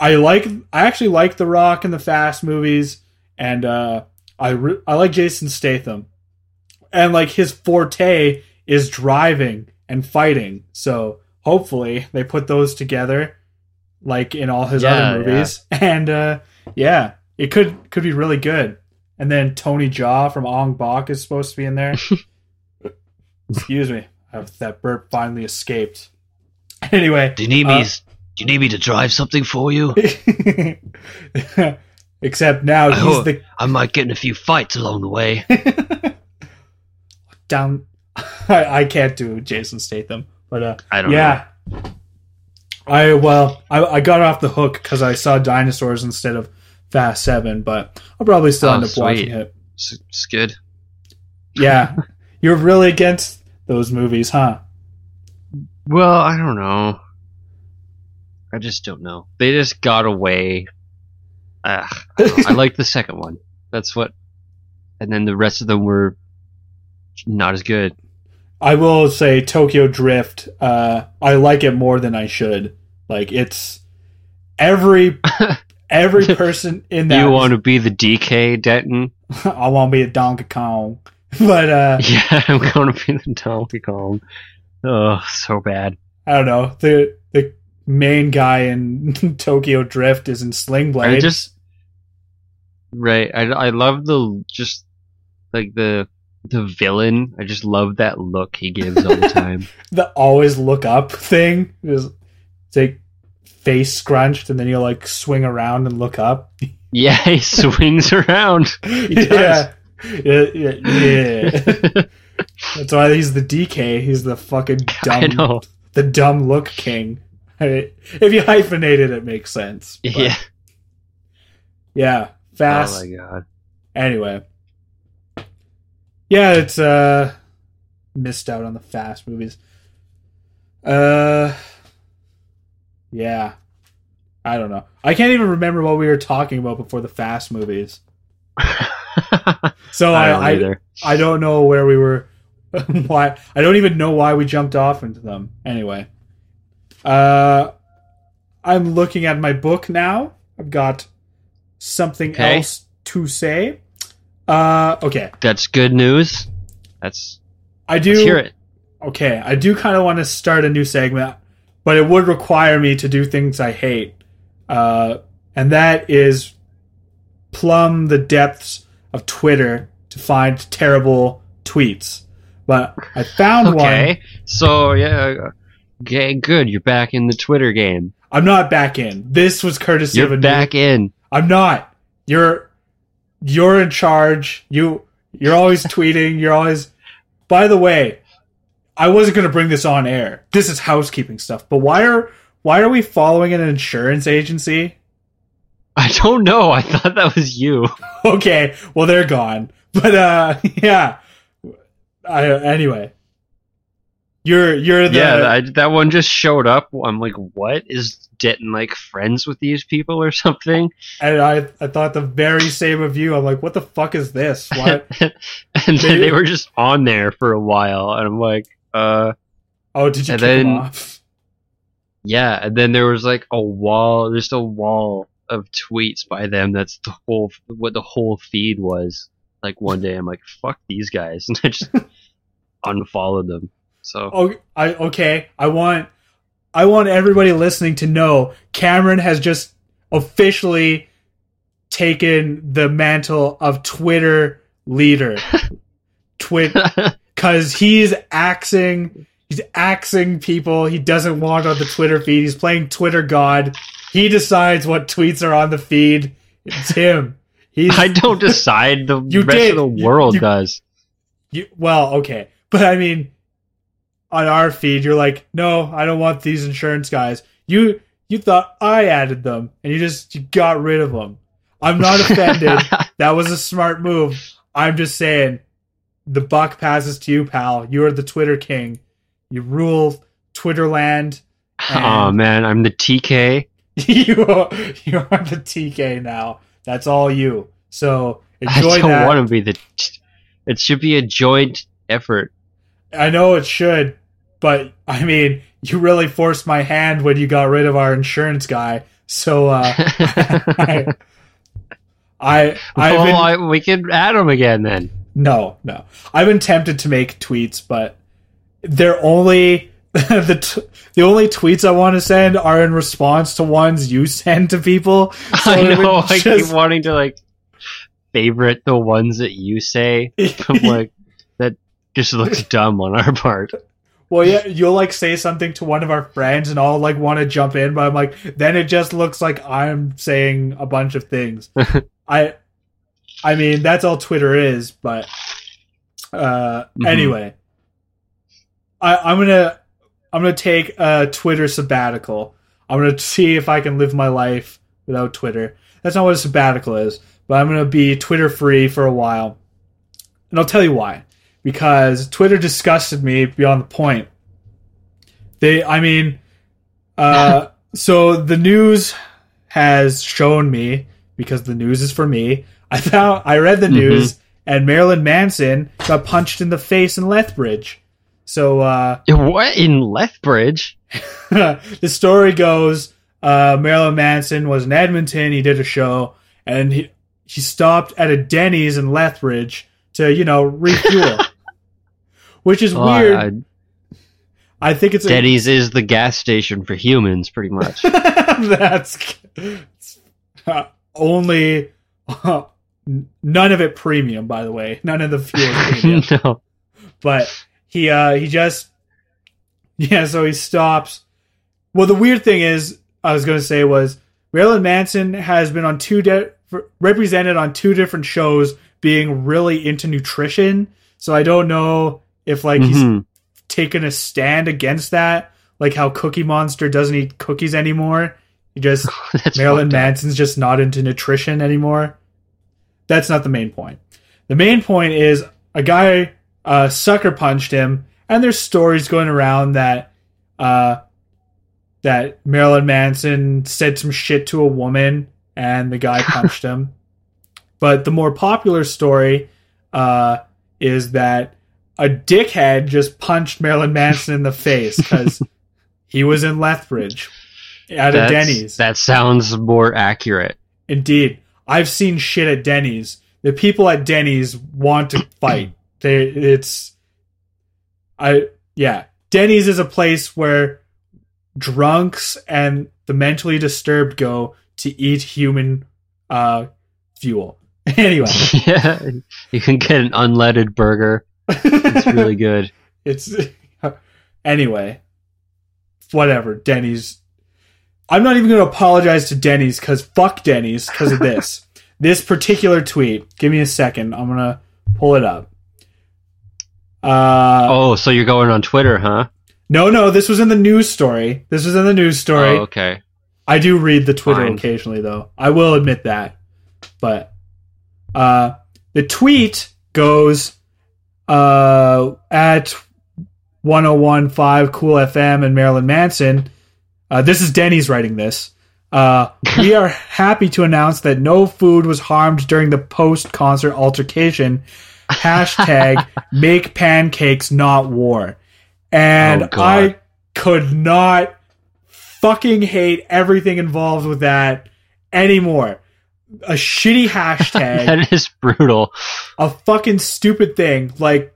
I like I actually like the Rock and the Fast movies, and uh, I re- I like Jason Statham, and like his forte is driving and fighting. So hopefully they put those together, like in all his Yeah, other movies, and uh, yeah, it could could be really good. And then Tony Jaa from Ong Bak is supposed to be in there. Excuse me, I- that burp finally escaped. Anyway, Do you need me- do you need me to drive something for you? except now I he's the I might get in a few fights along the way. down. I, I can't do Jason Statham, but uh, I don't yeah. I well, I, I got off the hook because I saw dinosaurs instead of Fast Seven, but I'll probably still Oh, end up sweet. watching it. It's good. Yeah, you're really against those movies, huh? Well, I don't know. I just don't know. They just got away. Uh, I. I like the second one. That's what. And then the rest of them were not as good. I will say Tokyo Drift. Uh, I like it more than I should. Like it's every every person in that. you want to be the DK Denton? I want to be a Donkey Kong, but uh, Yeah, I'm going to be the Donkey Kong. Oh, so bad. I don't know. The the main guy in Tokyo Drift is in Sling Blade. I just right. I I love the just like the the villain. I just love that look he gives all the time. the always look up thing is like face scrunched and then you like swing around and look up. yeah, he swings around. yeah. Yeah, yeah, yeah. That's why he's the DK. He's the fucking dumb, the dumb look king. If you hyphenate it, it makes sense. But, Yeah. yeah, fast. Oh my god. anyway yeah it's uh missed out on the fast movies uh yeah i don't know i can't even remember what we were talking about before the fast movies so I i don't I. I don't know where we were why i don't even know why we jumped off into them anyway uh i'm looking at my book now i've got something Okay. else to say uh okay That's good news. That's i do hear it. okay i do kind of want to start a new segment but it would require me to do things i hate uh and that is plumb the depths of twitter to find terrible tweets but i found one Okay. So yeah. Okay, good. You're back in the Twitter game. I'm not back in. This was courtesy of a You're new- back in. I'm not. You're you're in charge. You you're always tweeting. You're always. By the way, I wasn't going to bring this on air. This is housekeeping stuff. But why are why are we following an insurance agency? I don't know. I thought that was you. Okay, well they're gone. But uh, yeah. I, anyway, you're you're the yeah, I, that one just showed up. I'm like, what is Denton like friends with these people or something? and I I thought the very same of you. I'm like, what the fuck is this? Why? and then they were just on there for a while, and I'm like, uh, Oh, did you And then- off? yeah. And then there was like a wall, just a wall of tweets by them. That's the whole what the whole feed was. Like one day, I'm like, fuck these guys, and I just unfollowed them. So Oh, I okay. I want I want everybody listening to know Cameron has just officially taken the mantle of Twitter leader. Twit cuz he's axing he's axing people he doesn't want on the Twitter feed. He's playing Twitter god. He decides what tweets are on the feed. It's him. He's I don't decide. The You rest did. of the You- world you- does. You, well, okay, but I mean, on our feed, you're like, no, I don't want these insurance guys. You you thought I added them, and you just you got rid of them. I'm not offended. that was a smart move. I'm just saying, the buck passes to you, pal. You are the Twitter king. You rule Twitterland. oh man, I'm the TK. you are, you are the TK now. That's all you. So I don't that. want to be the. It should be a joint effort. I know it should, but I mean, you really forced my hand when you got rid of our insurance guy. So uh, I, I oh, been, I, we can add them again then. no no I've been tempted to make tweets, but they're only the t- the only tweets I want to send are in response to ones you send to people. So I know. I keep just- wanting to like favorite the ones that you say. I'm like that just looks dumb on our part. Well, yeah, you'll like say something to one of our friends, and I'll like want to jump in, but I'm like, then it just looks like I'm saying a bunch of things. I, I mean, that's all Twitter is, but uh, Mhm. anyway, I, I'm gonna I'm gonna take a Twitter sabbatical. I'm gonna see if I can live my life without Twitter. That's not what a sabbatical is, but I'm gonna be Twitter free for a while, and I'll tell you why. Because Twitter disgusted me beyond the point. They, I mean, uh, so the news has shown me because the news is for me. I found I read the Mhm. news and Marilyn Manson got punched in the face in Lethbridge. So uh, What in Lethbridge? the story goes uh, Marilyn Manson was in Edmonton. He did a show and he he stopped at a Denny's in Lethbridge to you know refuel, which is Oh, weird. I- I think it's a, Denny's is the gas station for humans, pretty much. That's uh, only uh, none of it premium, by the way. None of the fuel no. but he uh he just yeah. So he stops. Well, the weird thing is, I was gonna say was Marilyn Manson has been on two de- represented on two different shows, being really into nutrition. So I don't know if like he's Mhm. taken a stand against that, like how Cookie Monster doesn't eat cookies anymore. He just Marilyn. Manson's just not into nutrition anymore. That's not the main point. The main point is a guy uh, sucker punched him, and there's stories going around that uh, that Marilyn Manson said some shit to a woman, and the guy punched him. But the more popular story uh, is that a dickhead just punched Marilyn Manson in the face because he was in Lethbridge at a Denny's. That sounds more accurate. Indeed, I've seen shit at Denny's. The people at Denny's want to fight. They, it's, I yeah. Denny's is a place where drunks and the mentally disturbed go to eat human uh, fuel. Anyway, yeah, you can get an unleaded burger. It's really good. it's anyway. Whatever, Denny's. I'm not even going to apologize to Denny's because fuck Denny's because of this. this particular tweet. Give me a second. I'm gonna pull it up. Uh, Oh, so you're going on Twitter, huh? no, no, this was in the news story. This was in the news story. Oh, okay. I do read the Twitter Fine. occasionally, though. I will admit that. But uh, the tweet goes uh, at 1015 Cool FM and Marilyn Manson. Uh, this is Denny's writing this. Uh, we are happy to announce that no food was harmed during the post concert altercation. Hashtag make pancakes, not war. And Oh, I could not fucking hate everything involved with that anymore. A shitty hashtag, that is brutal. a fucking stupid thing. Like,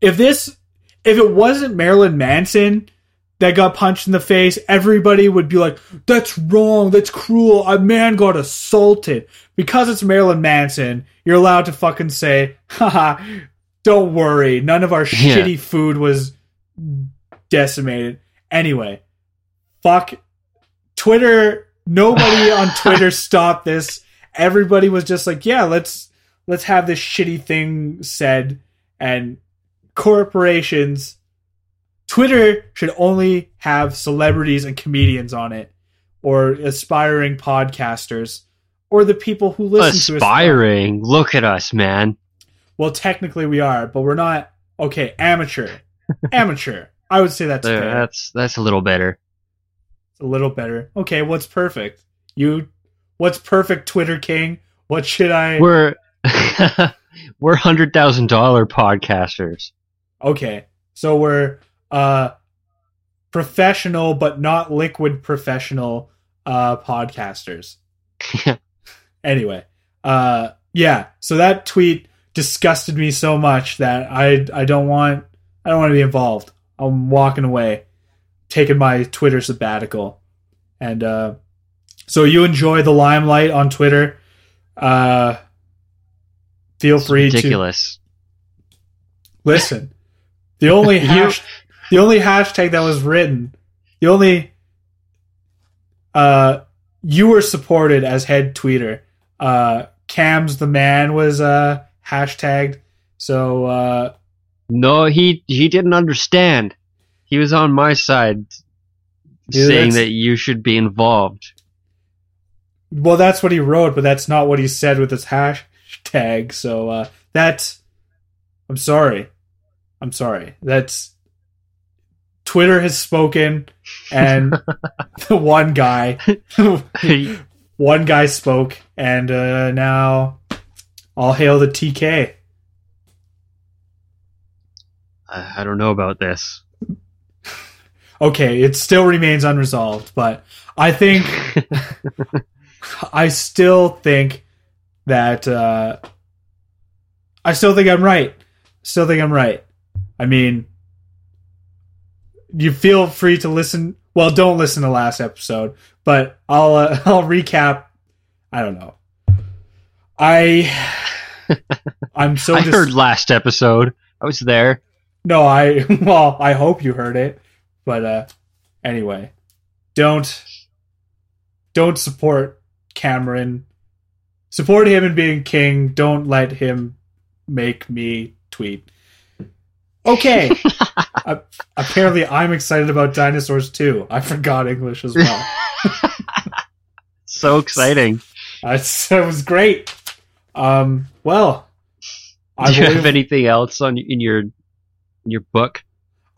if this, if it wasn't Marilyn Manson that got punched in the face, everybody would be like, that's wrong, that's cruel, a man got assaulted. Because it's Marilyn Manson, you're allowed to fucking say, haha, don't worry, none of our Yeah. shitty food was decimated. Anyway, fuck Twitter. Nobody on Twitter stopped this. Everybody was just like, yeah, let's let's have this shitty thing said. And corporations, Twitter should only have celebrities and comedians on it, or aspiring podcasters, or the people who listen to us. Aspiring. Look at us, man. Well, technically we are, but we're not. Okay, amateur, amateur. I would say that's There, fair. that's that's a little better. A little better. Okay, what's perfect? You, what's perfect, Twitter King? What should I? We're we're hundred thousand dollar podcasters. Okay, so we're uh professional but not liquid professional uh podcasters. Anyway, uh, yeah. So that tweet disgusted me so much that I I don't want I don't want to be involved. I'm walking away, taking my Twitter sabbatical, and uh, so you enjoy the limelight on Twitter. Uh, feel It's free ridiculous. to listen. The only hash, the only hashtag that was written, the only uh, you were supported as head tweeter. Uh, Cam's the man was uh hashtagged. So uh, No, he he didn't understand. He was on my side, Yeah, saying that you should be involved. well, that's what he wrote, but that's not what he said with his hashtag. So uh, that's I'm sorry. I'm sorry. That's Twitter has spoken, and the one guy, one guy spoke, and uh, now all hail the TK. I, I don't know about this. Okay, it still remains unresolved, but I think I still think that uh, I still think I'm right. Still think I'm right. I mean, you feel free to listen. Well, don't listen to last episode, but I'll uh, I'll recap. I don't know. I I'm so I dis- heard last episode. I was there. no, I well, I hope you heard it. But uh anyway, don't don't support Cameron. Support him in being king. Don't let him make me tweet. Okay. uh, apparently I'm excited about dinosaurs too. I forgot English as well. so exciting. That was great. Um well, I Do you believe- have anything else on in your in your book?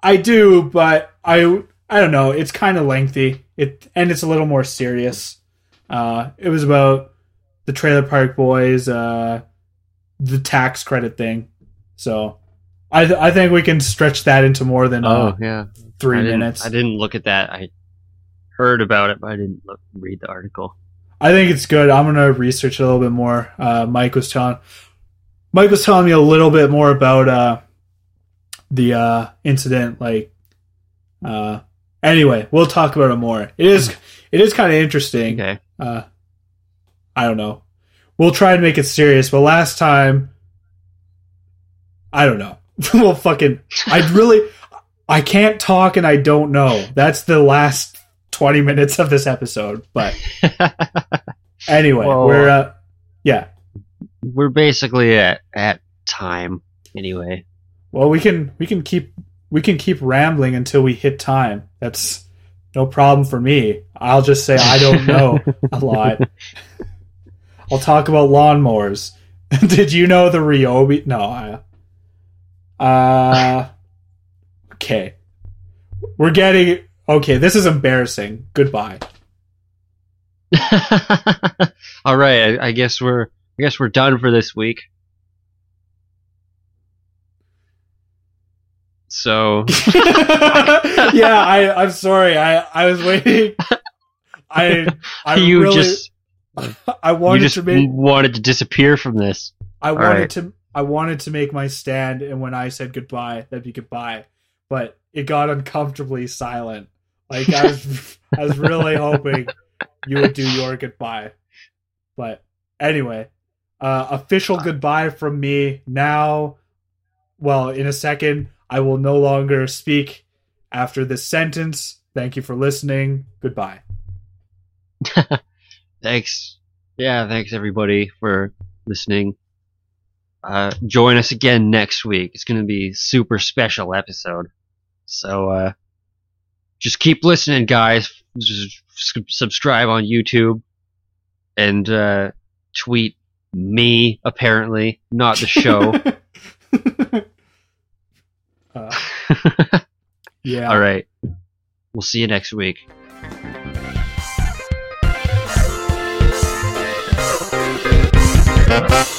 I do, but I I don't know. It's kind of lengthy. It and it's a little more serious. Uh, it was about the Trailer Park Boys, uh, the tax credit thing. So I th- I think we can stretch that into more than uh, oh yeah, three I minutes. I didn't look at that. I heard about it, but I didn't look, read the article. I think it's good. I'm gonna research it a little bit more. Uh, Mike was telling Mike was telling me a little bit more about uh, the uh, incident. Like, uh, anyway, we'll talk about it more. It is it is kind of interesting. Okay. Uh, I don't know. We'll try and make it serious, but last time, I don't know. well, fucking, I really, I can't talk and I don't know. That's the last twenty minutes of this episode. But anyway, Well, we're uh, yeah. We're basically at at time anyway. Well, we can we can keep we can keep rambling until we hit time. That's no problem for me. I'll just say I don't know a lot. I'll talk about lawnmowers. Did you know the Ryobi? No, I. Uh. Okay. We're getting okay. This is embarrassing. Goodbye. All right, I, I guess we're I guess we're done for this week. So yeah, I I'm sorry. I I was waiting. I I you really just I you wanted just to make wanted to disappear from this. I All wanted right. to I wanted to make my stand and when I said goodbye, that'd be goodbye. But it got uncomfortably silent. Like I was I was really hoping you would do your goodbye. But anyway, uh official goodbye from me. Now well, in a second, I will no longer speak after this sentence. Thank you for listening. Goodbye. Thanks. Yeah, thanks everybody for listening. Uh, join us again next week. It's going to be a super special episode. So, uh, just keep listening, guys. Just subscribe on YouTube and, uh, tweet me, apparently, not the show. uh, yeah. All right. We'll see you next week. Thank